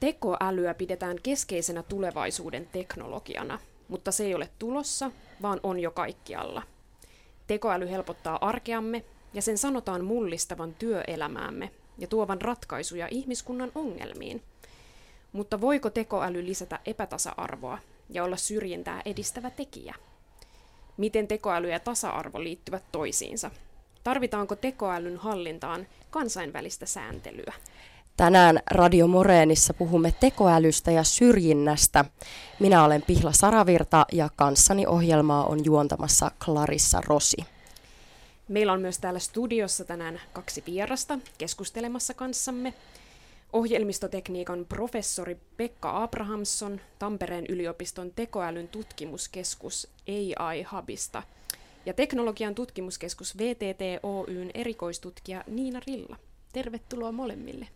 Tekoälyä pidetään keskeisenä tulevaisuuden teknologiana, mutta se ei ole tulossa, vaan on jo kaikkialla. Tekoäly helpottaa arkeamme ja sen sanotaan mullistavan työelämäämme ja tuovan ratkaisuja ihmiskunnan ongelmiin. Mutta voiko tekoäly lisätä epätasa-arvoa ja olla syrjintää edistävä tekijä? Miten tekoäly ja tasa-arvo liittyvät toisiinsa? Tarvitaanko tekoälyn hallintaan kansainvälistä sääntelyä? Tänään Radio Moreenissa puhumme tekoälystä ja syrjinnästä. Minä olen Pihla Saravirta ja kanssani ohjelmaa on juontamassa Clarissa Rosi. Meillä on myös täällä studiossa tänään kaksi vierasta keskustelemassa kanssamme. Ohjelmistotekniikan professori Pekka Abrahamsson Tampereen yliopiston tekoälyn tutkimuskeskus AI Hubista ja teknologian tutkimuskeskus VTT Oyn erikoistutkija Niina Rilla. Tervetuloa molemmille.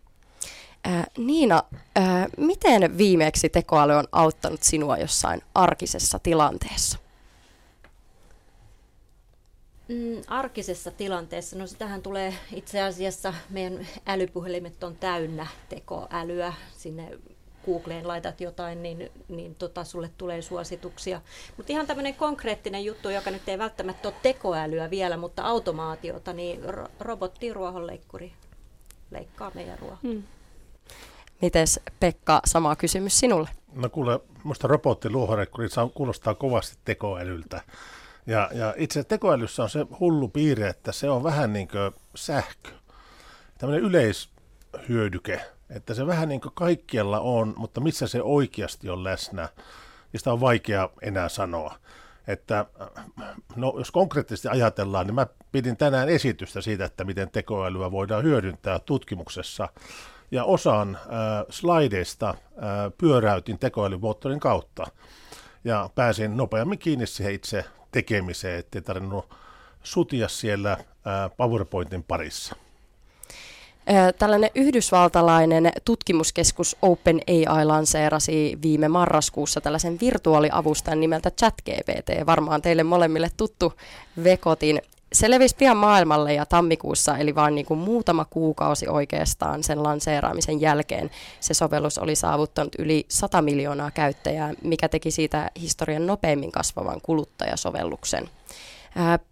Ää, Niina, ää, miten viimeksi tekoäly on auttanut sinua jossain arkisessa tilanteessa? Mm, arkisessa tilanteessa, no sitähän tulee itse asiassa, meidän älypuhelimet on täynnä tekoälyä, sinne Googleen laitat jotain, niin, niin tota, sulle tulee suosituksia. Mutta ihan tämmöinen konkreettinen juttu, joka nyt ei välttämättä ole tekoälyä vielä, mutta automaatiota, niin ro- robottiruohonleikkuri leikkaa meidän ruohon. Hmm. Mites Pekka, sama kysymys sinulle? No kuule, minusta robottiluohonleikkuri kuulostaa kovasti tekoälyltä. Ja, ja itse tekoälyssä on se hullu piirre, että se on vähän niin kuin sähkö, tämmöinen yleishyödyke, että se vähän niin kuin kaikkialla on, mutta missä se oikeasti on läsnä, niin sitä on vaikea enää sanoa. Että no, jos konkreettisesti ajatellaan, niin mä pidin tänään esitystä siitä, että miten tekoälyä voidaan hyödyntää tutkimuksessa. Ja osan äh, slideista äh, pyöräytin tekoälymoottorin kautta ja pääsin nopeammin kiinni siihen itse tekemiseen, ettei tarvinnut sutia siellä PowerPointin parissa. Tällainen yhdysvaltalainen tutkimuskeskus OpenAI lanseerasi viime marraskuussa tällaisen virtuaaliavustajan nimeltä ChatGPT, varmaan teille molemmille tuttu vekotin. Se levisi pian maailmalle ja tammikuussa, eli vain niin kuin muutama kuukausi oikeastaan sen lanseeraamisen jälkeen, se sovellus oli saavuttanut yli 100 miljoonaa käyttäjää, mikä teki siitä historian nopeimmin kasvavan kuluttajasovelluksen.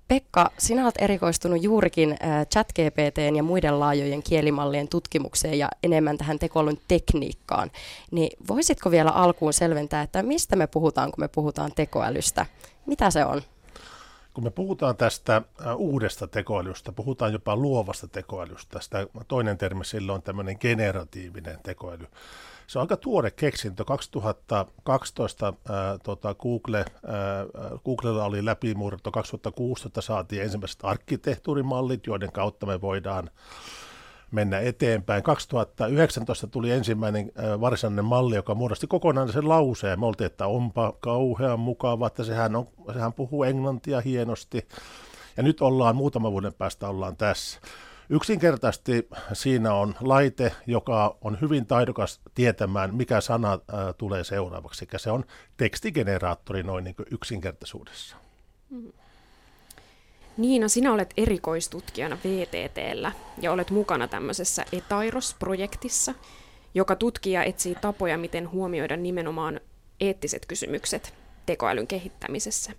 Pekka, sinä olet erikoistunut juurikin ChatGPTn ja muiden laajojen kielimallien tutkimukseen ja enemmän tähän tekoälyn tekniikkaan. Niin voisitko vielä alkuun selventää, että mistä me puhutaan, kun me puhutaan tekoälystä? Mitä se on? Kun me puhutaan tästä uudesta tekoälystä, puhutaan jopa luovasta tekoälystä. Sitä toinen termi sillä on tämmöinen generatiivinen tekoäly. Se on aika tuore keksintö. 2012 ää, tota Google, ää, Googlella oli läpimurto, 2016 saatiin ensimmäiset arkkitehtuurimallit, joiden kautta me voidaan mennä eteenpäin. 2019 tuli ensimmäinen varsinainen malli, joka muodosti kokonaan sen lauseen. Me oltiin, että onpa kauhean mukava, että sehän, on, sehän puhuu englantia hienosti. Ja nyt ollaan, muutama vuoden päästä ollaan tässä. Yksinkertaisesti siinä on laite, joka on hyvin taidokas tietämään, mikä sana äh, tulee seuraavaksi. Ja se on tekstigeneraattori noin niin yksinkertaisuudessa. Mm. Niina, sinä olet erikoistutkijana VTTllä ja olet mukana tämmöisessä Etairos-projektissa, joka tutkii ja etsii tapoja, miten huomioida nimenomaan eettiset kysymykset tekoälyn kehittämisessä.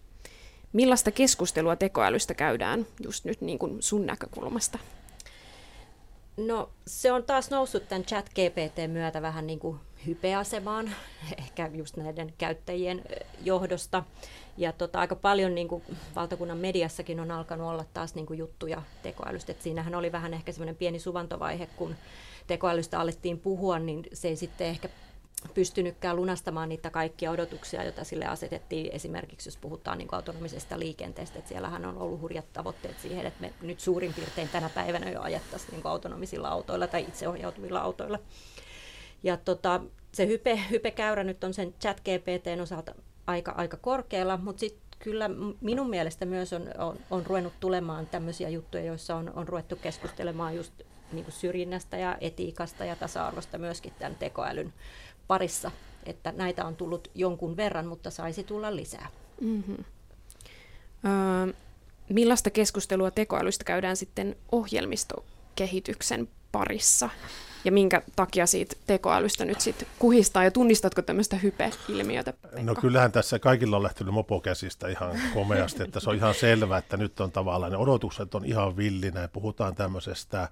Millaista keskustelua tekoälystä käydään just nyt niin kuin sun näkökulmasta? No se on taas noussut tämän chat GPT myötä vähän niin kuin hypeasemaan, ehkä just näiden käyttäjien johdosta. Ja tota, aika paljon niin kuin valtakunnan mediassakin on alkanut olla taas niin kuin juttuja tekoälystä. Et siinähän oli vähän ehkä semmoinen pieni suvantovaihe, kun tekoälystä alettiin puhua, niin se ei sitten ehkä pystynytkään lunastamaan niitä kaikkia odotuksia, joita sille asetettiin esimerkiksi, jos puhutaan niin autonomisesta liikenteestä. Että siellähän on ollut hurjat tavoitteet siihen, että me nyt suurin piirtein tänä päivänä jo ajettaisiin niin autonomisilla autoilla tai itseohjautuvilla autoilla. Ja tota, se hype, hypekäyrä nyt on sen chat GPTn osalta aika, aika korkealla, mutta sitten kyllä minun mielestä myös on, on, on ruvennut tulemaan tämmöisiä juttuja, joissa on, on ruvettu keskustelemaan just niin kuin syrjinnästä ja etiikasta ja tasa-arvosta myöskin tämän tekoälyn parissa. Että näitä on tullut jonkun verran, mutta saisi tulla lisää. Mm-hmm. Öö, millaista keskustelua tekoälystä käydään sitten ohjelmistokehityksen parissa? Ja minkä takia siitä tekoälystä nyt sitten kuhistaa ja tunnistatko tämmöistä hype-ilmiötä? Pekka? No kyllähän tässä kaikilla on lähtenyt mopokäsistä ihan komeasti, että se on ihan selvää, että nyt on tavallaan, ne odotukset on ihan villinä ja puhutaan tämmöisestä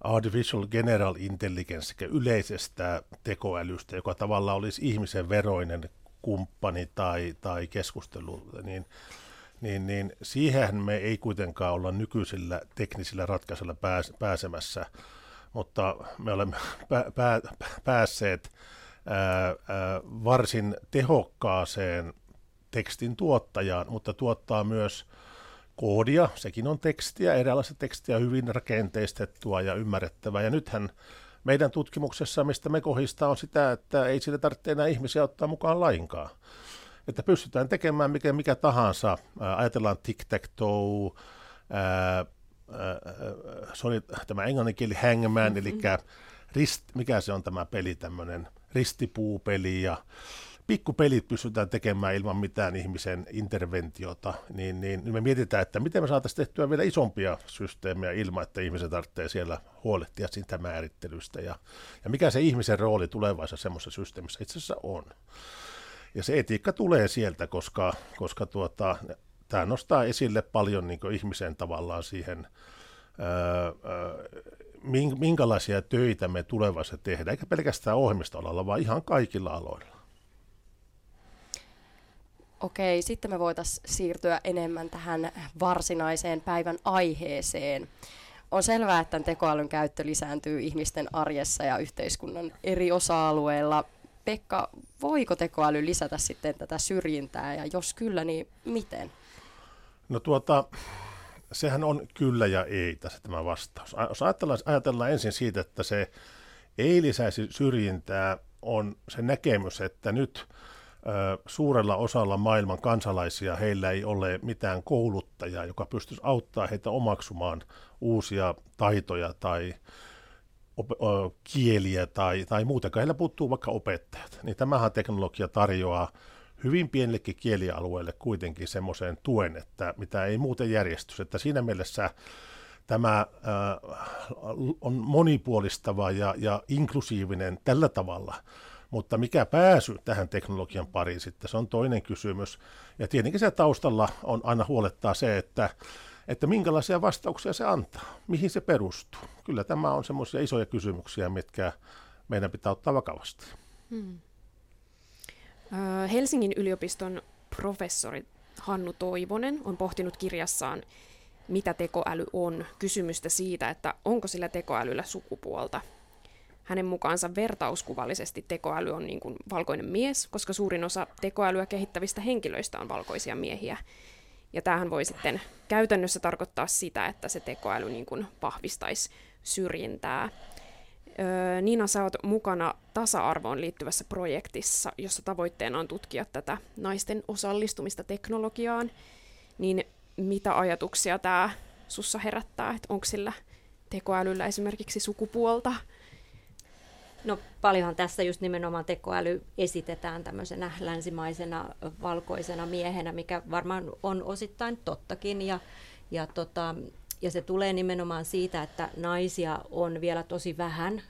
Artificial General Intelligence, yleisestä tekoälystä, joka tavallaan olisi ihmisen veroinen kumppani tai, tai keskustelu, niin, niin, niin siihen me ei kuitenkaan olla nykyisillä teknisillä ratkaisuilla pääs, pääsemässä, mutta me olemme pää, pää, päässeet ää, ää, varsin tehokkaaseen tekstin tuottajaan, mutta tuottaa myös koodia, sekin on tekstiä, erilaista tekstiä hyvin rakenteistettua ja ymmärrettävää. Ja nythän meidän tutkimuksessa, mistä me kohdistaa, on sitä, että ei sille tarvitse enää ihmisiä ottaa mukaan lainkaan. Että pystytään tekemään mikä, mikä tahansa. Ajatellaan tic-tac-toe, se oli tämä englanninkieli hangman, mm-hmm. eli rist, mikä se on tämä peli, tämmöinen ristipuupeli ja pikkupelit pystytään tekemään ilman mitään ihmisen interventiota, niin, niin, niin me mietitään, että miten me saataisiin tehtyä vielä isompia systeemejä ilman, että ihmisen tarvitsee siellä huolehtia siitä määrittelystä. Ja, ja mikä se ihmisen rooli tulevaisuudessa semmoisessa systeemissä itse asiassa on. Ja se etiikka tulee sieltä, koska, koska tuota, tämä nostaa esille paljon niin ihmisen tavallaan siihen, minkälaisia töitä me tulevaisuudessa tehdään, eikä pelkästään ohjelmistoalalla, vaan ihan kaikilla aloilla. Okei, sitten me voitaisiin siirtyä enemmän tähän varsinaiseen päivän aiheeseen. On selvää, että tekoälyn käyttö lisääntyy ihmisten arjessa ja yhteiskunnan eri osa-alueilla. Pekka, voiko tekoäly lisätä sitten tätä syrjintää ja jos kyllä, niin miten? No tuota, sehän on kyllä ja ei tässä tämä vastaus. Jos ajatellaan, ajatellaan ensin siitä, että se ei lisäisi syrjintää, on se näkemys, että nyt – suurella osalla maailman kansalaisia heillä ei ole mitään kouluttajaa, joka pystyisi auttaa heitä omaksumaan uusia taitoja tai op- kieliä tai, tai muuta. Heillä puuttuu vaikka opettajat. Niin tämähän teknologia tarjoaa hyvin pienillekin kielialueille kuitenkin semmoisen tuen, että mitä ei muuten järjestys. Että siinä mielessä tämä äh, on monipuolistava ja, ja inklusiivinen tällä tavalla – mutta mikä pääsy tähän teknologian pariin sitten, se on toinen kysymys. Ja tietenkin se taustalla on aina huolettaa se, että, että minkälaisia vastauksia se antaa, mihin se perustuu. Kyllä tämä on semmoisia isoja kysymyksiä, mitkä meidän pitää ottaa vakavasti. Hmm. Helsingin yliopiston professori Hannu Toivonen on pohtinut kirjassaan mitä tekoäly on, kysymystä siitä, että onko sillä tekoälyllä sukupuolta. Hänen mukaansa vertauskuvallisesti tekoäly on niin kuin valkoinen mies, koska suurin osa tekoälyä kehittävistä henkilöistä on valkoisia miehiä. Ja tämähän voi sitten käytännössä tarkoittaa sitä, että se tekoäly niin kuin vahvistaisi syrjintää. Niina, sä oot mukana tasa-arvoon liittyvässä projektissa, jossa tavoitteena on tutkia tätä naisten osallistumista teknologiaan. Niin mitä ajatuksia tämä sussa herättää, että onko sillä tekoälyllä esimerkiksi sukupuolta? No paljonhan tässä just nimenomaan tekoäly esitetään tämmöisenä länsimaisena valkoisena miehenä, mikä varmaan on osittain tottakin ja, ja, tota, ja se tulee nimenomaan siitä, että naisia on vielä tosi vähän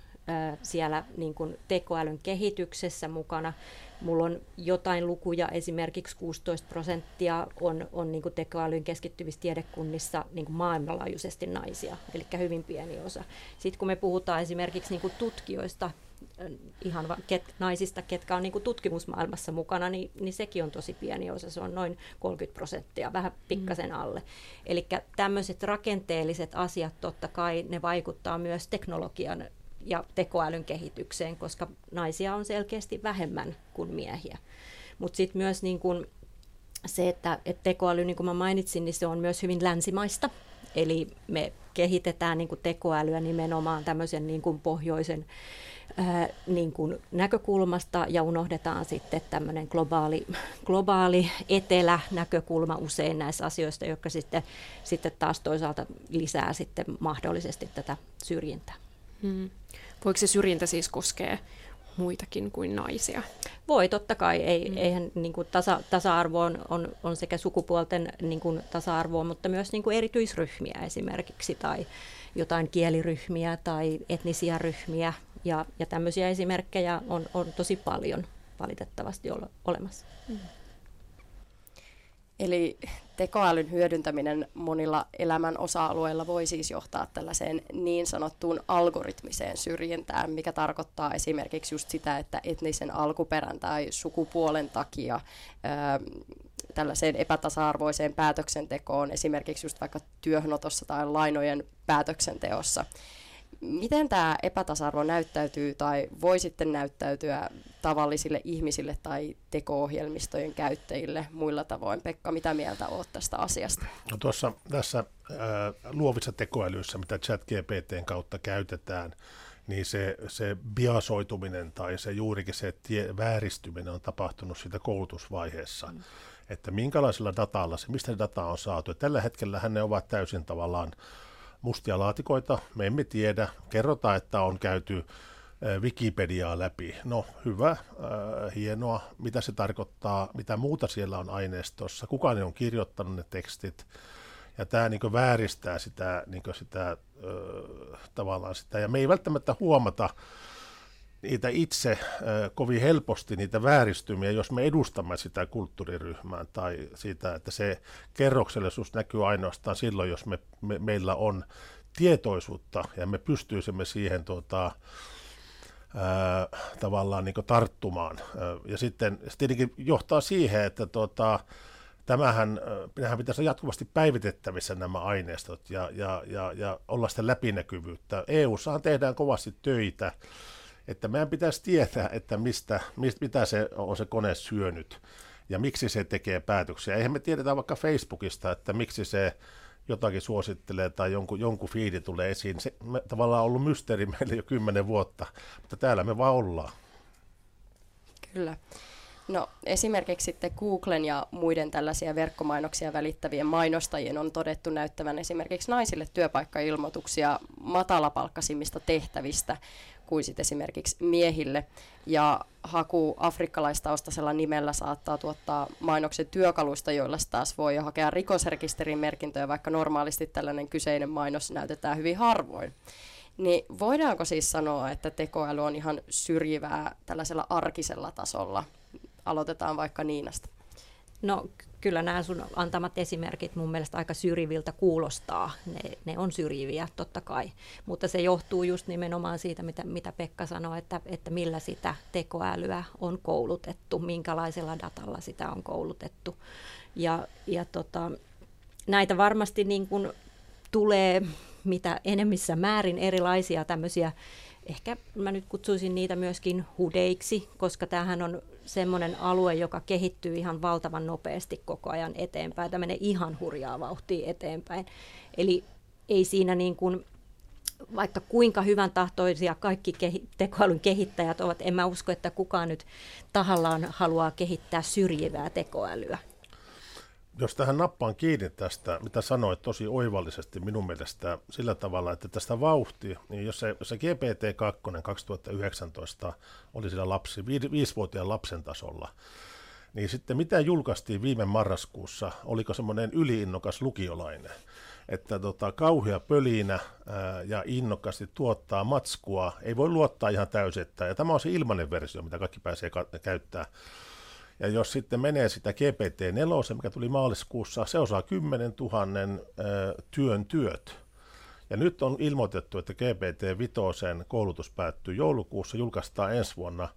siellä niin kuin tekoälyn kehityksessä mukana. Mulla on jotain lukuja, esimerkiksi 16 prosenttia on, on niin kuin tekoälyn keskittyvissä tiedekunnissa niin kuin maailmanlaajuisesti naisia, eli hyvin pieni osa. Sitten kun me puhutaan esimerkiksi niin kuin tutkijoista, ihan ket, naisista, ketkä on niin kuin tutkimusmaailmassa mukana, niin, niin sekin on tosi pieni osa, se on noin 30 prosenttia, vähän pikkasen mm. alle. Eli tämmöiset rakenteelliset asiat totta kai, ne vaikuttaa myös teknologian ja tekoälyn kehitykseen, koska naisia on selkeästi vähemmän kuin miehiä. Mutta sitten myös niin kun se, että, että tekoäly, niin kuin mä mainitsin, niin se on myös hyvin länsimaista. Eli me kehitetään niin kuin tekoälyä nimenomaan tämmöisen niin kuin pohjoisen ää, niin kuin näkökulmasta ja unohdetaan sitten tämmöinen globaali, globaali etelä-näkökulma usein näissä asioista, jotka sitten, sitten taas toisaalta lisää sitten mahdollisesti tätä syrjintää. Hmm. Voiko se syrjintä siis koskea muitakin kuin naisia? Voi, totta kai. Ei, mm. Eihän niin kuin tasa, tasa-arvo on, on, on sekä sukupuolten niin kuin tasa-arvoa, mutta myös niin kuin erityisryhmiä esimerkiksi tai, jotain kieliryhmiä tai etnisiä ryhmiä. Ja, ja tämmöisiä esimerkkejä on, on tosi paljon valitettavasti ole, olemassa. Mm. Eli tekoälyn hyödyntäminen monilla elämän osa-alueilla voi siis johtaa tällaiseen niin sanottuun algoritmiseen syrjintään, mikä tarkoittaa esimerkiksi just sitä, että etnisen alkuperän tai sukupuolen takia ää, tällaiseen epätasa-arvoiseen päätöksentekoon, esimerkiksi just vaikka työhönotossa tai lainojen päätöksenteossa, Miten tämä epätasa-arvo näyttäytyy tai voi sitten näyttäytyä tavallisille ihmisille tai teko-ohjelmistojen käyttäjille muilla tavoin? Pekka, mitä mieltä olet tästä asiasta? No tuossa tässä äh, luovissa tekoälyissä, mitä ChatGPTn kautta käytetään, niin se, se biasoituminen tai se juurikin se tie, vääristyminen on tapahtunut siitä koulutusvaiheessa. Mm. Että minkälaisella datalla se, mistä se data on saatu. Ja tällä hetkellä ne ovat täysin tavallaan mustia laatikoita, me emme tiedä. Kerrotaan, että on käyty Wikipediaa läpi. No hyvä, äh, hienoa. Mitä se tarkoittaa, mitä muuta siellä on aineistossa, kuka ne on kirjoittanut ne tekstit. Ja tämä niin vääristää sitä, niin sitä äh, tavallaan sitä. Ja me ei välttämättä huomata niitä itse kovin helposti, niitä vääristymiä, jos me edustamme sitä kulttuuriryhmää tai siitä, että se kerroksellisuus näkyy ainoastaan silloin, jos me, me, meillä on tietoisuutta ja me pystyisimme siihen tuota, ää, tavallaan niin tarttumaan. Ja sitten se tietenkin johtaa siihen, että tuota, tämähän, nämähän pitäisi olla jatkuvasti päivitettävissä nämä aineistot ja, ja, ja, ja olla sitä läpinäkyvyyttä. EU-ssahan tehdään kovasti töitä, että meidän pitäisi tietää, että mistä, mistä, mitä se on se kone syönyt ja miksi se tekee päätöksiä. Eihän me tiedetä vaikka Facebookista, että miksi se jotakin suosittelee tai jonkun, jonkun fiidi tulee esiin. Se me, tavallaan on ollut mysteeri meille jo kymmenen vuotta, mutta täällä me vaan ollaan. Kyllä. No esimerkiksi sitten Googlen ja muiden tällaisia verkkomainoksia välittävien mainostajien on todettu näyttävän esimerkiksi naisille työpaikkailmoituksia matalapalkkasimmista tehtävistä kuin sitten esimerkiksi miehille. Ja haku afrikkalaistaustaisella nimellä saattaa tuottaa mainoksen työkaluista, joilla taas voi hakea rikosrekisterin merkintöjä, vaikka normaalisti tällainen kyseinen mainos näytetään hyvin harvoin. Niin voidaanko siis sanoa, että tekoäly on ihan syrjivää tällaisella arkisella tasolla? Aloitetaan vaikka Niinasta. No kyllä nämä sun antamat esimerkit mun mielestä aika syrjiviltä kuulostaa. Ne, ne on syrjiviä totta kai, mutta se johtuu just nimenomaan siitä, mitä, mitä Pekka sanoi, että, että millä sitä tekoälyä on koulutettu, minkälaisella datalla sitä on koulutettu. Ja, ja tota, näitä varmasti niin kuin tulee mitä enemmissä määrin erilaisia tämmöisiä ehkä mä nyt kutsuisin niitä myöskin hudeiksi, koska tämähän on semmoinen alue, joka kehittyy ihan valtavan nopeasti koko ajan eteenpäin. Tämä menee ihan hurjaa vauhtia eteenpäin. Eli ei siinä niin kuin, vaikka kuinka hyvän tahtoisia kaikki kehi- tekoälyn kehittäjät ovat, en mä usko, että kukaan nyt tahallaan haluaa kehittää syrjivää tekoälyä jos tähän nappaan kiinni tästä, mitä sanoit tosi oivallisesti minun mielestä sillä tavalla, että tästä vauhti, niin jos se, jos se GPT-2 2019 oli sillä lapsi, viisivuotiaan lapsen tasolla, niin sitten mitä julkaistiin viime marraskuussa, oliko semmoinen yliinnokas lukiolainen, että tota, kauhea pölinä ää, ja innokkaasti tuottaa matskua, ei voi luottaa ihan täysin, ja tämä on se ilmainen versio, mitä kaikki pääsee ka- käyttämään ja jos sitten menee sitä GPT-4, mikä tuli maaliskuussa, se osaa 10 000 työn työt. Ja nyt on ilmoitettu, että GPT-5 koulutus päättyy joulukuussa, julkaistaan ensi vuonna.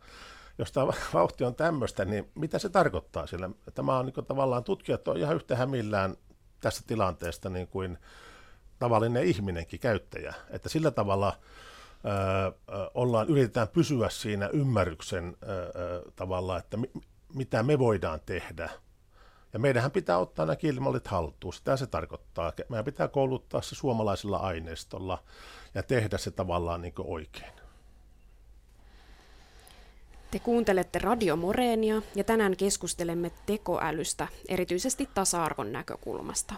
Jos tämä vauhti on tämmöistä, niin mitä se tarkoittaa sillä? Tämä on niin tavallaan, tutkijat on ihan yhtä hämillään tässä tilanteesta niin kuin tavallinen ihminenkin, käyttäjä. Että sillä tavalla ollaan, yritetään pysyä siinä ymmärryksen tavalla, että mi, mitä me voidaan tehdä. Ja meidänhän pitää ottaa nämä kielimallit haltuun. Sitä se tarkoittaa. Meidän pitää kouluttaa se suomalaisella aineistolla ja tehdä se tavallaan niin oikein. Te kuuntelette Radio Moreenia ja tänään keskustelemme tekoälystä, erityisesti tasa-arvon näkökulmasta.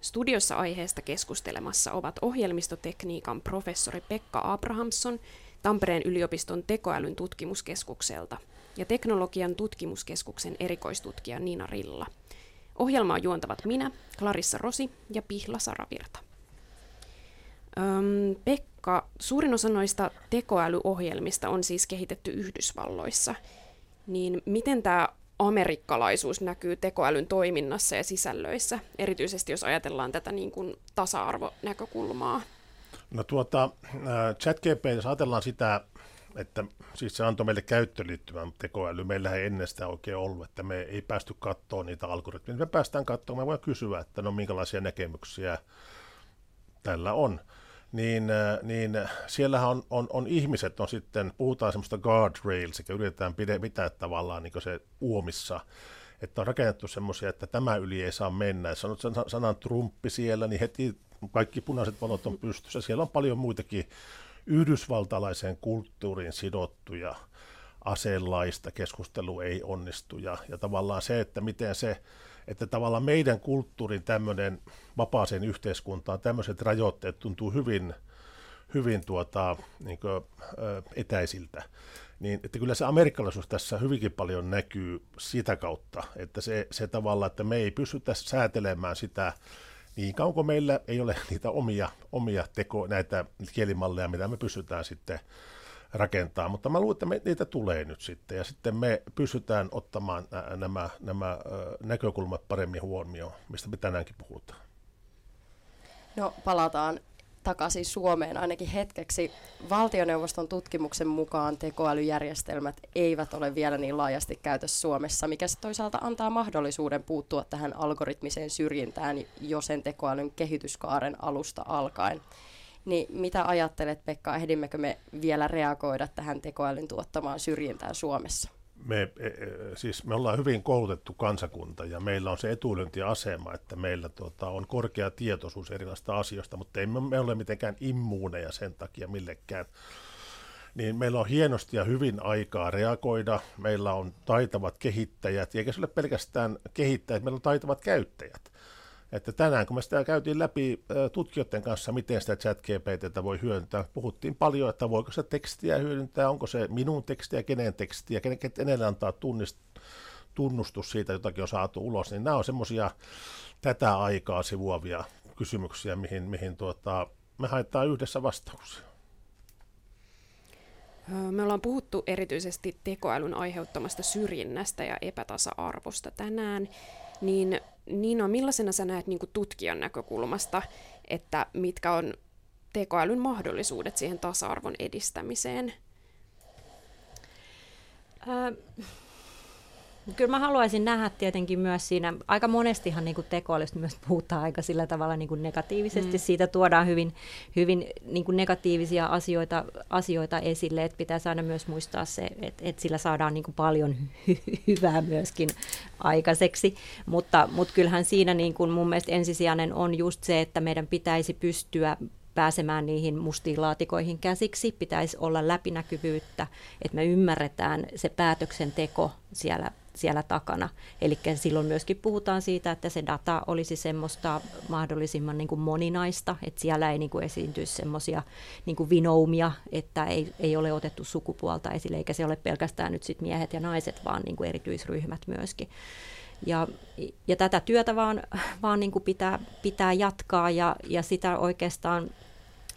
Studiossa aiheesta keskustelemassa ovat ohjelmistotekniikan professori Pekka Abrahamsson Tampereen yliopiston tekoälyn tutkimuskeskukselta – ja Teknologian tutkimuskeskuksen erikoistutkija Niina Rilla. Ohjelmaa juontavat minä, Clarissa Rosi ja Pihla Saravirta. Öm, Pekka, suurin osa noista tekoälyohjelmista on siis kehitetty Yhdysvalloissa. Niin miten tämä amerikkalaisuus näkyy tekoälyn toiminnassa ja sisällöissä, erityisesti jos ajatellaan tätä niin kuin tasa-arvonäkökulmaa? No tuota, ChatGPT, jos ajatellaan sitä, että siis se antoi meille käyttöliittymän tekoäly. Meillä ei ennen sitä oikein ollut, että me ei päästy katsoa niitä algoritmeja. Me päästään katsomaan, me voidaan kysyä, että no minkälaisia näkemyksiä tällä on. Niin, niin siellähän on, on, on, ihmiset, on sitten, puhutaan semmoista guardrails, sekä yritetään pitää tavallaan niin se uomissa, että on rakennettu semmoisia, että tämä yli ei saa mennä. Jos sanot sanan Trumpi siellä, niin heti kaikki punaiset valot on pystyssä. Siellä on paljon muitakin yhdysvaltalaiseen kulttuuriin sidottuja aseenlaista keskustelu ei onnistu. Ja, ja tavallaan se, että miten se, että tavallaan meidän kulttuurin tämmöinen vapaaseen yhteiskuntaan tämmöiset rajoitteet tuntuu hyvin, hyvin tuota, niin kuin, etäisiltä. Niin, että kyllä se amerikkalaisuus tässä hyvinkin paljon näkyy sitä kautta, että se, se tavallaan, että me ei pystytä säätelemään sitä niin kauan kuin meillä ei ole niitä omia, omia teko, näitä kielimalleja, mitä me pystytään sitten rakentaa, mutta mä luulen, että me, niitä tulee nyt sitten, ja sitten me pystytään ottamaan nämä, nämä näkökulmat paremmin huomioon, mistä me tänäänkin puhutaan. No palataan takaisin Suomeen ainakin hetkeksi. Valtioneuvoston tutkimuksen mukaan tekoälyjärjestelmät eivät ole vielä niin laajasti käytössä Suomessa, mikä toisaalta antaa mahdollisuuden puuttua tähän algoritmiseen syrjintään jo sen tekoälyn kehityskaaren alusta alkaen. Niin mitä ajattelet Pekka, ehdimmekö me vielä reagoida tähän tekoälyn tuottamaan syrjintään Suomessa? Me, e, e, siis me ollaan hyvin koulutettu kansakunta ja meillä on se etulyöntiasema, että meillä tuota, on korkea tietoisuus erilaisista asioista, mutta ei me ole mitenkään immuuneja sen takia millekään. Niin meillä on hienosti ja hyvin aikaa reagoida, meillä on taitavat kehittäjät, eikä se ole pelkästään kehittäjät, meillä on taitavat käyttäjät. Että tänään, kun me sitä käytiin läpi tutkijoiden kanssa, miten sitä chat GPTtä voi hyödyntää, puhuttiin paljon, että voiko se tekstiä hyödyntää, onko se minun tekstiä, kenen tekstiä, kenelle antaa tunnist, tunnustus siitä, jotakin on saatu ulos, niin nämä on semmoisia tätä aikaa sivuavia kysymyksiä, mihin, mihin tuota, me haetaan yhdessä vastauksia. Me ollaan puhuttu erityisesti tekoälyn aiheuttamasta syrjinnästä ja epätasa-arvosta tänään, niin Niina, millaisena sä näet niin tutkijan näkökulmasta, että mitkä on tekoälyn mahdollisuudet siihen tasa-arvon edistämiseen? Äh, Kyllä mä haluaisin nähdä tietenkin myös siinä, aika monestihan niin tekoälystä myös puhutaan aika sillä tavalla niin kuin negatiivisesti. Mm. Siitä tuodaan hyvin, hyvin niin kuin negatiivisia asioita, asioita esille, että pitää aina myös muistaa se, että, että sillä saadaan niin kuin paljon hy- hyvää myöskin aikaiseksi. Mutta, mutta kyllähän siinä niin kuin mun mielestä ensisijainen on just se, että meidän pitäisi pystyä pääsemään niihin mustiin laatikoihin käsiksi, pitäisi olla läpinäkyvyyttä, että me ymmärretään se päätöksenteko siellä siellä takana. Eli silloin myöskin puhutaan siitä, että se data olisi semmoista mahdollisimman niin kuin moninaista, että siellä ei niin kuin esiintyisi semmoisia niin vinoumia, että ei, ei ole otettu sukupuolta esille, eikä se ole pelkästään nyt sit miehet ja naiset, vaan niin kuin erityisryhmät myöskin. Ja, ja tätä työtä vaan, vaan niin kuin pitää, pitää jatkaa ja, ja sitä oikeastaan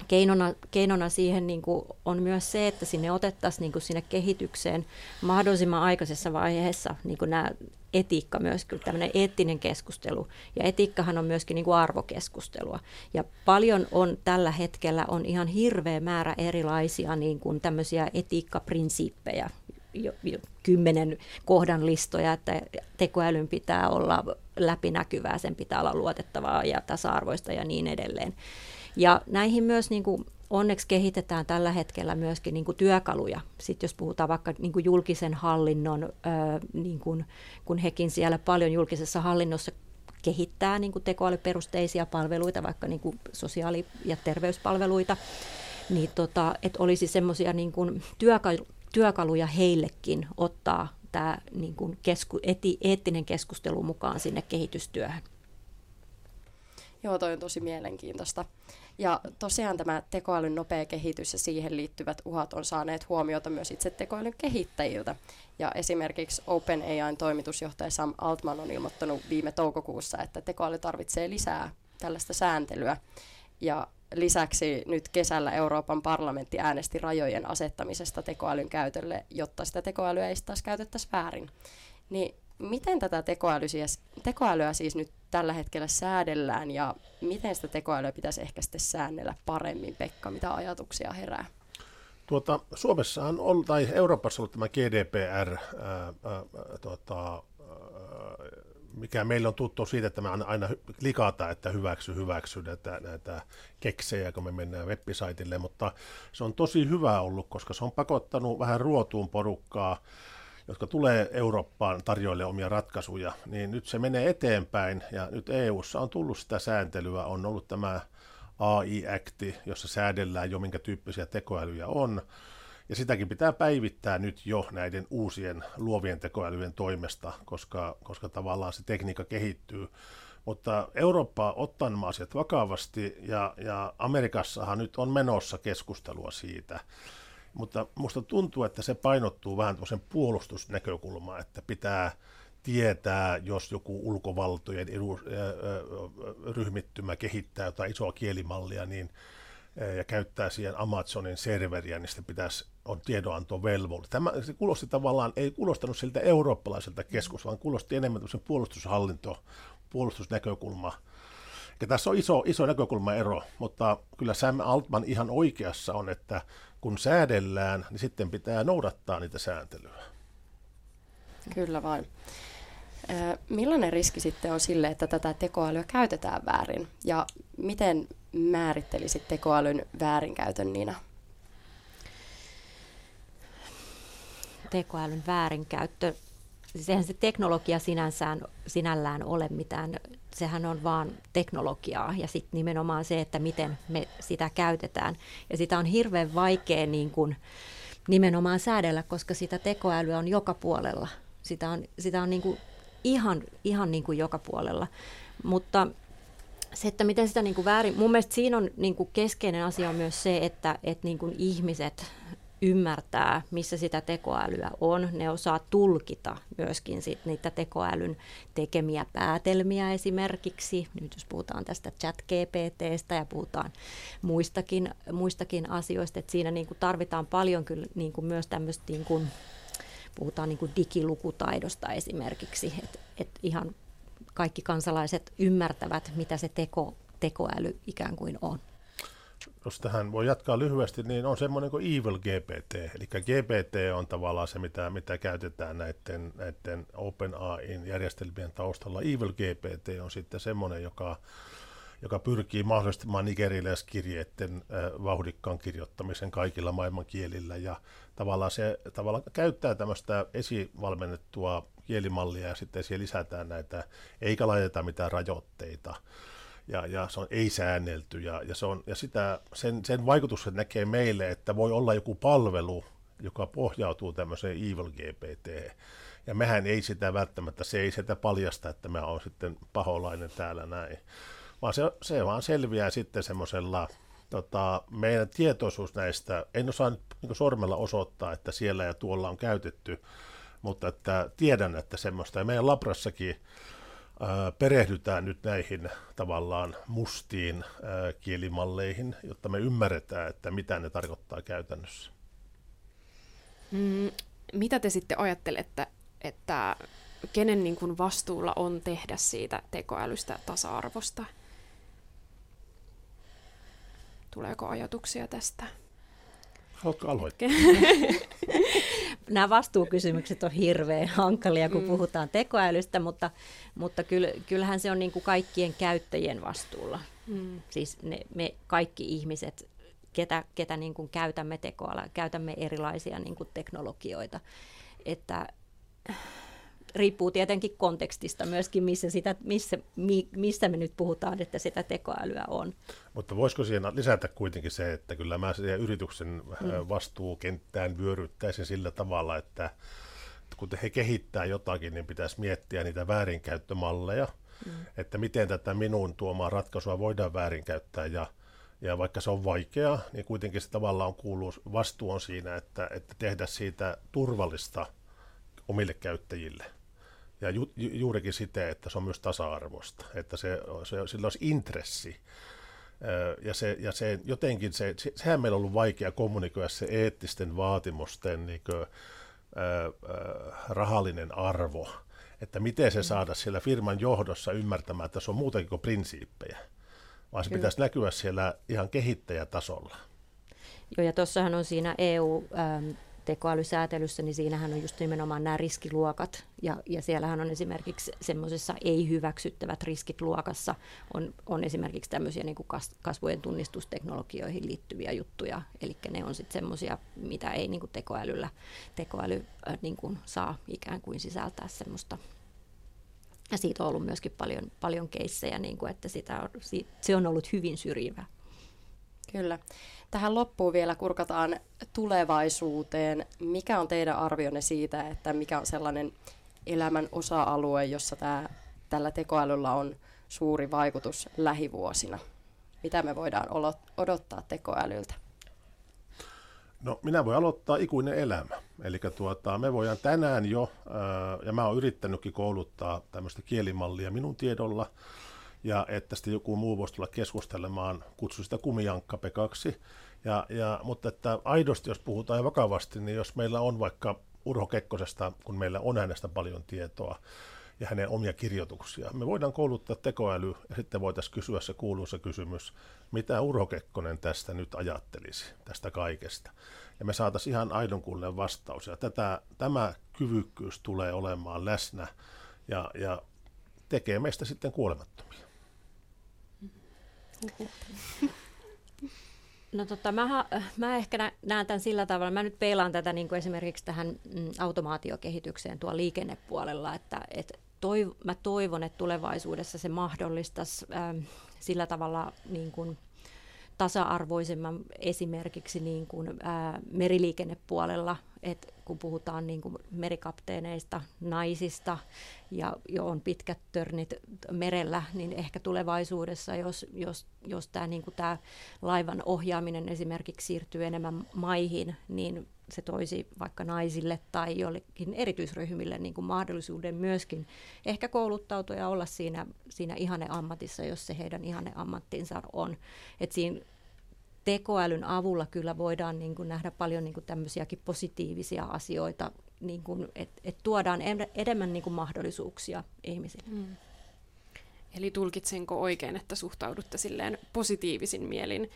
keinona, keinona siihen niin kuin on myös se, että sinne otettaisiin niin kuin sinne kehitykseen mahdollisimman aikaisessa vaiheessa niin kuin nämä etiikka myös, tämmöinen eettinen keskustelu. Ja etiikkahan on myöskin niin kuin arvokeskustelua. Ja paljon on tällä hetkellä on ihan hirveä määrä erilaisia niin kuin tämmöisiä etiikkaprinsiippejä, jo, jo kymmenen kohdan listoja, että tekoälyn pitää olla läpinäkyvää, sen pitää olla luotettavaa ja tasa-arvoista ja niin edelleen. Ja näihin myös niin kuin onneksi kehitetään tällä hetkellä myöskin niin kuin työkaluja. Sitten jos puhutaan vaikka niin kuin julkisen hallinnon, niin kuin, kun hekin siellä paljon julkisessa hallinnossa kehittää niin kuin tekoälyperusteisia palveluita, vaikka niin kuin sosiaali- ja terveyspalveluita, niin tota, että olisi semmoisia niin kuin työkalu, työkaluja heillekin ottaa tämä niin kuin kesku, eti, eettinen keskustelu mukaan sinne kehitystyöhön. Joo, toi on tosi mielenkiintoista. Ja tosiaan tämä tekoälyn nopea kehitys ja siihen liittyvät uhat on saaneet huomiota myös itse tekoälyn kehittäjiltä. Ja esimerkiksi OpenAIn toimitusjohtaja Sam Altman on ilmoittanut viime toukokuussa, että tekoäly tarvitsee lisää tällaista sääntelyä. Ja lisäksi nyt kesällä Euroopan parlamentti äänesti rajojen asettamisesta tekoälyn käytölle, jotta sitä tekoälyä ei taas käytettäisi väärin. Niin miten tätä tekoälyä, tekoälyä siis nyt tällä hetkellä säädellään ja miten sitä tekoälyä pitäisi ehkä sitten säännellä paremmin, Pekka? Mitä ajatuksia herää? Tuota, Suomessahan on, tai Euroopassa on ollut tämä GDPR, ää, ää, tuota, mikä meillä on tuttu siitä, että me aina klikataan, että hyväksy, hyväksy näitä, näitä keksejä, kun me mennään web mutta se on tosi hyvä ollut, koska se on pakottanut vähän ruotuun porukkaa, jotka tulee Eurooppaan tarjoille omia ratkaisuja, niin nyt se menee eteenpäin, ja nyt EU:ssa on tullut sitä sääntelyä, on ollut tämä AI-akti, jossa säädellään jo minkä tyyppisiä tekoälyjä on, ja sitäkin pitää päivittää nyt jo näiden uusien luovien tekoälyjen toimesta, koska, koska tavallaan se tekniikka kehittyy. Mutta Eurooppa ottaa nämä asiat vakavasti ja, ja Amerikassahan nyt on menossa keskustelua siitä. Mutta minusta tuntuu, että se painottuu vähän tuollaisen puolustusnäkökulmaan, että pitää tietää, jos joku ulkovaltojen edu, ryhmittymä kehittää jotain isoa kielimallia, niin ja käyttää siihen Amazonin serveriä, niin sitten pitäisi, on tiedonantovelvollisuus. Tämä se kuulosti tavallaan, ei kuulostanut siltä eurooppalaiselta keskus, vaan kuulosti enemmän puolustushallinto, puolustusnäkökulma. Ja tässä on iso, iso näkökulmaero, mutta kyllä Sam Altman ihan oikeassa on, että kun säädellään, niin sitten pitää noudattaa niitä sääntelyä. Kyllä vain. Millainen riski sitten on sille, että tätä tekoälyä käytetään väärin? Ja miten määrittelisit tekoälyn väärinkäytön, Niina? Tekoälyn väärinkäyttö, sehän se teknologia sinänsään, sinällään ole mitään, sehän on vaan teknologiaa ja sitten nimenomaan se, että miten me sitä käytetään. Ja sitä on hirveän vaikea niin kuin, nimenomaan säädellä, koska sitä tekoälyä on joka puolella. Sitä on, sitä on niin kuin ihan, ihan niin kuin joka puolella. Mutta se, että miten sitä niin kuin väärin, mun mielestä siinä on niin kuin keskeinen asia on myös se, että, että niin kuin ihmiset ymmärtää, missä sitä tekoälyä on. Ne osaa tulkita myöskin sit niitä tekoälyn tekemiä päätelmiä esimerkiksi. Nyt jos puhutaan tästä chat GPTstä ja puhutaan muistakin, muistakin asioista, että siinä niin kuin tarvitaan paljon kyllä niin kuin myös tämmöistä, niin kuin, puhutaan niin kuin digilukutaidosta esimerkiksi, että et ihan kaikki kansalaiset ymmärtävät, mitä se teko, tekoäly ikään kuin on. Jos tähän voi jatkaa lyhyesti, niin on semmoinen kuin Evil GPT. Eli GPT on tavallaan se, mitä, mitä käytetään näiden, näiden OpenAIin järjestelmien taustalla. Evil GPT on sitten semmoinen, joka, joka pyrkii mahdollistamaan nigeriläiskirjeiden äh, vauhdikkaan kirjoittamisen kaikilla maailmankielillä. Ja tavallaan se tavallaan käyttää tämmöistä esivalmennettua kielimallia ja sitten siihen lisätään näitä, eikä laiteta mitään rajoitteita. Ja, ja se on ei-säännelty ja, ja, se on, ja sitä, sen, sen vaikutus näkee meille, että voi olla joku palvelu, joka pohjautuu tämmöiseen evil GPT. Ja mehän ei sitä välttämättä, se ei sitä paljasta, että mä oon sitten paholainen täällä näin. Vaan se, se vaan selviää sitten semmoisella, tota, meidän tietoisuus näistä, en osaa nyt niin sormella osoittaa, että siellä ja tuolla on käytetty mutta että tiedän, että semmoista. Ja meidän labrassakin perehdytään nyt näihin tavallaan mustiin kielimalleihin, jotta me ymmärretään, että mitä ne tarkoittaa käytännössä. Mm, mitä te sitten ajattelette, että kenen niin kuin vastuulla on tehdä siitä tekoälystä tasa-arvosta? Tuleeko ajatuksia tästä? Haluatko aloittaa? Nämä vastuukysymykset on hirveän hankalia, kun mm. puhutaan tekoälystä, mutta, mutta kyllähän se on niin kuin kaikkien käyttäjien vastuulla. Mm. Siis ne, me kaikki ihmiset, ketä, ketä niin kuin käytämme tekoälyä, käytämme erilaisia niin kuin teknologioita. Että riippuu tietenkin kontekstista myöskin, missä, sitä, missä, mi, missä me nyt puhutaan, että sitä tekoälyä on. Mutta voisiko siihen lisätä kuitenkin se, että kyllä mä siihen yrityksen mm. vastuukenttään vyöryttäisin sillä tavalla, että kun he kehittää jotakin, niin pitäisi miettiä niitä väärinkäyttömalleja, mm. että miten tätä minun tuomaa ratkaisua voidaan väärinkäyttää ja ja vaikka se on vaikeaa, niin kuitenkin se tavallaan kuuluu, vastuu on siinä, että, että tehdä siitä turvallista omille käyttäjille. Ja ju, ju, juurikin sitä, että se on myös tasa-arvosta, että se, se, sillä olisi intressi Ja, se, ja se, jotenkin se, sehän meillä on ollut vaikea kommunikoida se eettisten vaatimusten niin kuin, ää, rahallinen arvo, että miten se saada siellä firman johdossa ymmärtämään, että se on muutakin kuin prinsiippejä, vaan se Kyllä. pitäisi näkyä siellä ihan kehittäjätasolla. Joo, ja tuossahan on siinä EU... Ähm, tekoälysäätelyssä, niin siinähän on just nimenomaan nämä riskiluokat, ja, ja siellähän on esimerkiksi semmoisessa ei-hyväksyttävät riskit luokassa, on, on esimerkiksi tämmöisiä niin kuin kasvojen tunnistusteknologioihin liittyviä juttuja, eli ne on sitten semmoisia, mitä ei niin kuin tekoälyllä, tekoäly äh, niin kuin saa ikään kuin sisältää semmoista ja siitä on ollut myöskin paljon, paljon keissejä, niin kuin, että sitä on, se on ollut hyvin syrjivä. Kyllä. Tähän loppuun vielä kurkataan tulevaisuuteen. Mikä on teidän arvionne siitä, että mikä on sellainen elämän osa-alue, jossa tämä, tällä tekoälyllä on suuri vaikutus lähivuosina? Mitä me voidaan odottaa tekoälyltä? No minä voin aloittaa ikuinen elämä. Eli tuota, me voidaan tänään jo, ja mä oon yrittänytkin kouluttaa tämmöistä kielimallia minun tiedolla, ja että sitten joku muu voisi tulla keskustelemaan, kutsu sitä kumijankka Pekaksi. Ja, ja, mutta että aidosti, jos puhutaan vakavasti, niin jos meillä on vaikka Urho Kekkosesta, kun meillä on hänestä paljon tietoa, ja hänen omia kirjoituksia. Me voidaan kouluttaa tekoäly ja sitten voitaisiin kysyä se kuuluisa kysymys, mitä Urho Kekkonen tästä nyt ajattelisi, tästä kaikesta. Ja me saataisiin ihan aidon kuulleen vastaus. Ja tätä, tämä kyvykkyys tulee olemaan läsnä ja, ja tekee meistä sitten kuolemattomia. No tota, mä, mä ehkä näen tämän sillä tavalla, mä nyt peilaan tätä niin kuin esimerkiksi tähän mm, automaatiokehitykseen tuolla liikennepuolella, että et toiv, mä toivon, että tulevaisuudessa se mahdollistaisi ähm, sillä tavalla niin kuin, tasa-arvoisemman esimerkiksi niin kuin, ää, meriliikennepuolella, että kun puhutaan niin kuin merikapteeneista, naisista ja jo on pitkät törnit merellä, niin ehkä tulevaisuudessa, jos, jos, jos tämä niin kuin tämä laivan ohjaaminen esimerkiksi siirtyy enemmän maihin, niin se toisi vaikka naisille tai jollekin erityisryhmille niin kuin mahdollisuuden myöskin ehkä kouluttautua ja olla siinä, siinä ammatissa, jos se heidän ammattinsa on. Et siinä tekoälyn avulla kyllä voidaan niin kuin nähdä paljon niin kuin tämmöisiäkin positiivisia asioita, niin kuin, että et tuodaan enemmän niin kuin mahdollisuuksia ihmisille. Mm. Eli tulkitsenko oikein, että suhtaudutte silleen positiivisin mielin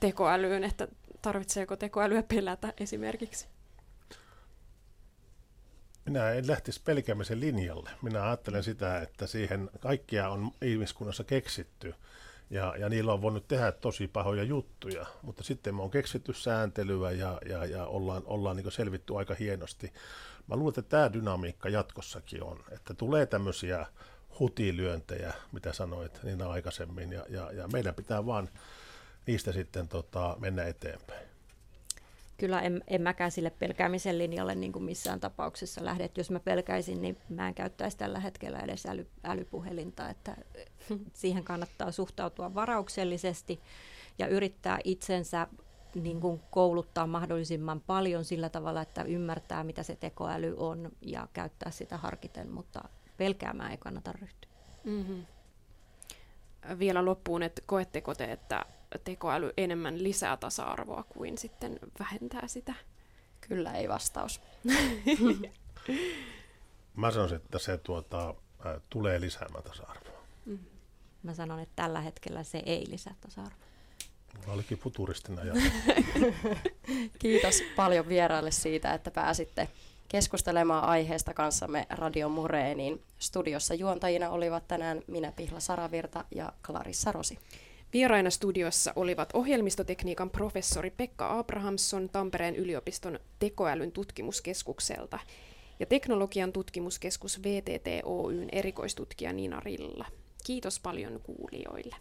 tekoälyyn, että tarvitseeko tekoälyä pelätä esimerkiksi? Minä en lähtisi pelkäämisen linjalle. Minä ajattelen sitä, että siihen kaikkia on ihmiskunnassa keksitty ja, ja niillä on voinut tehdä tosi pahoja juttuja, mutta sitten me on keksitty sääntelyä ja, ja, ja ollaan, ollaan niin selvitty aika hienosti. Mä luulen, että tämä dynamiikka jatkossakin on, että tulee tämmöisiä hutilyöntejä, mitä sanoit niin aikaisemmin, ja, ja, ja meidän pitää vaan niistä sitten tota, mennä eteenpäin kyllä en, en mäkään sille pelkäämisen linjalle niin kuin missään tapauksessa lähde. Että jos mä pelkäisin, niin mä en käyttäisi tällä hetkellä edes äly, älypuhelinta. Että siihen kannattaa suhtautua varauksellisesti ja yrittää itsensä niin kuin kouluttaa mahdollisimman paljon sillä tavalla, että ymmärtää, mitä se tekoäly on ja käyttää sitä harkiten, mutta pelkäämään ei kannata ryhtyä. Mm-hmm. Vielä loppuun, että koetteko te, että tekoäly enemmän lisää tasa-arvoa kuin sitten vähentää sitä? Kyllä ei vastaus. Mä sanoisin, että se tuota, ä, tulee lisäämään tasa-arvoa. Mm. Mä sanon, että tällä hetkellä se ei lisää tasa-arvoa. Mä olikin futuristina Kiitos paljon vieraille siitä, että pääsitte keskustelemaan aiheesta kanssamme Radio Mureeniin. Studiossa juontajina olivat tänään minä Pihla Saravirta ja Clarissa Rosi. Vieraina studiossa olivat ohjelmistotekniikan professori Pekka Abrahamsson Tampereen yliopiston tekoälyn tutkimuskeskukselta ja teknologian tutkimuskeskus VTT Oyn erikoistutkija Nina Rilla. Kiitos paljon kuulijoille.